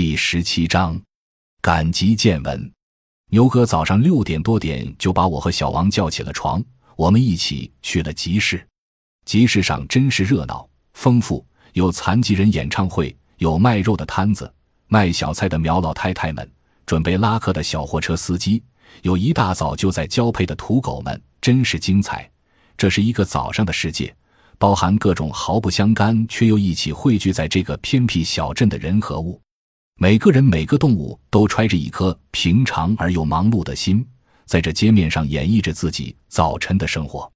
第十七章，赶集见闻。牛哥早上六点多点就把我和小王叫起了床，我们一起去了集市。集市上真是热闹丰富，有残疾人演唱会，有卖肉的摊子，卖小菜的苗老太太们，准备拉客的小货车司机，有一大早就在交配的土狗们，真是精彩。这是一个早上的世界。包含各种毫不相干却又一起汇聚在这个偏僻小镇的人和物，每个人每个动物都揣着一颗平常而又忙碌的心，在这街面上演绎着自己早晨的生活。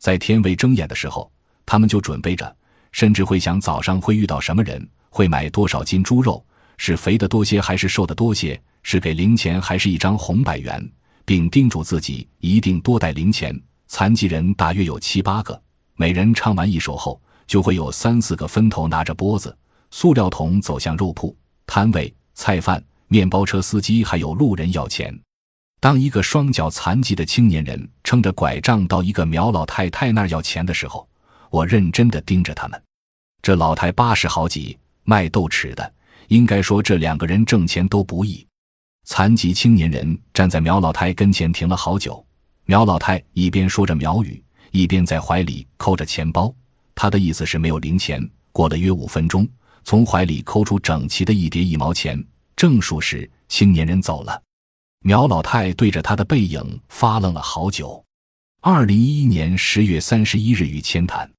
在天未睁眼的时候，他们就准备着，甚至会想早上会遇到什么人，会买多少斤猪肉，是肥的多些还是瘦的多些，是给零钱还是一张红百元，并叮嘱自己一定多带零钱。残疾人大约有七八个。每人唱完一首后，就会有三四个分头拿着钵子、塑料桶走向肉铺、摊位、菜贩、面包车司机，还有路人要钱。当一个双脚残疾的青年人撑着拐杖到一个苗老太太那儿要钱的时候，我认真的盯着他们。这老太八十好几，卖豆豉的，应该说这两个人挣钱都不易。残疾青年人站在苗老太跟前停了好久，苗老太一边说着苗语。一边在怀里抠着钱包，他的意思是没有零钱。过了约五分钟，从怀里抠出整齐的一叠一毛钱，正数时，青年人走了。苗老太对着他的背影发愣了好久。二零一一年十月三十一日于千谈。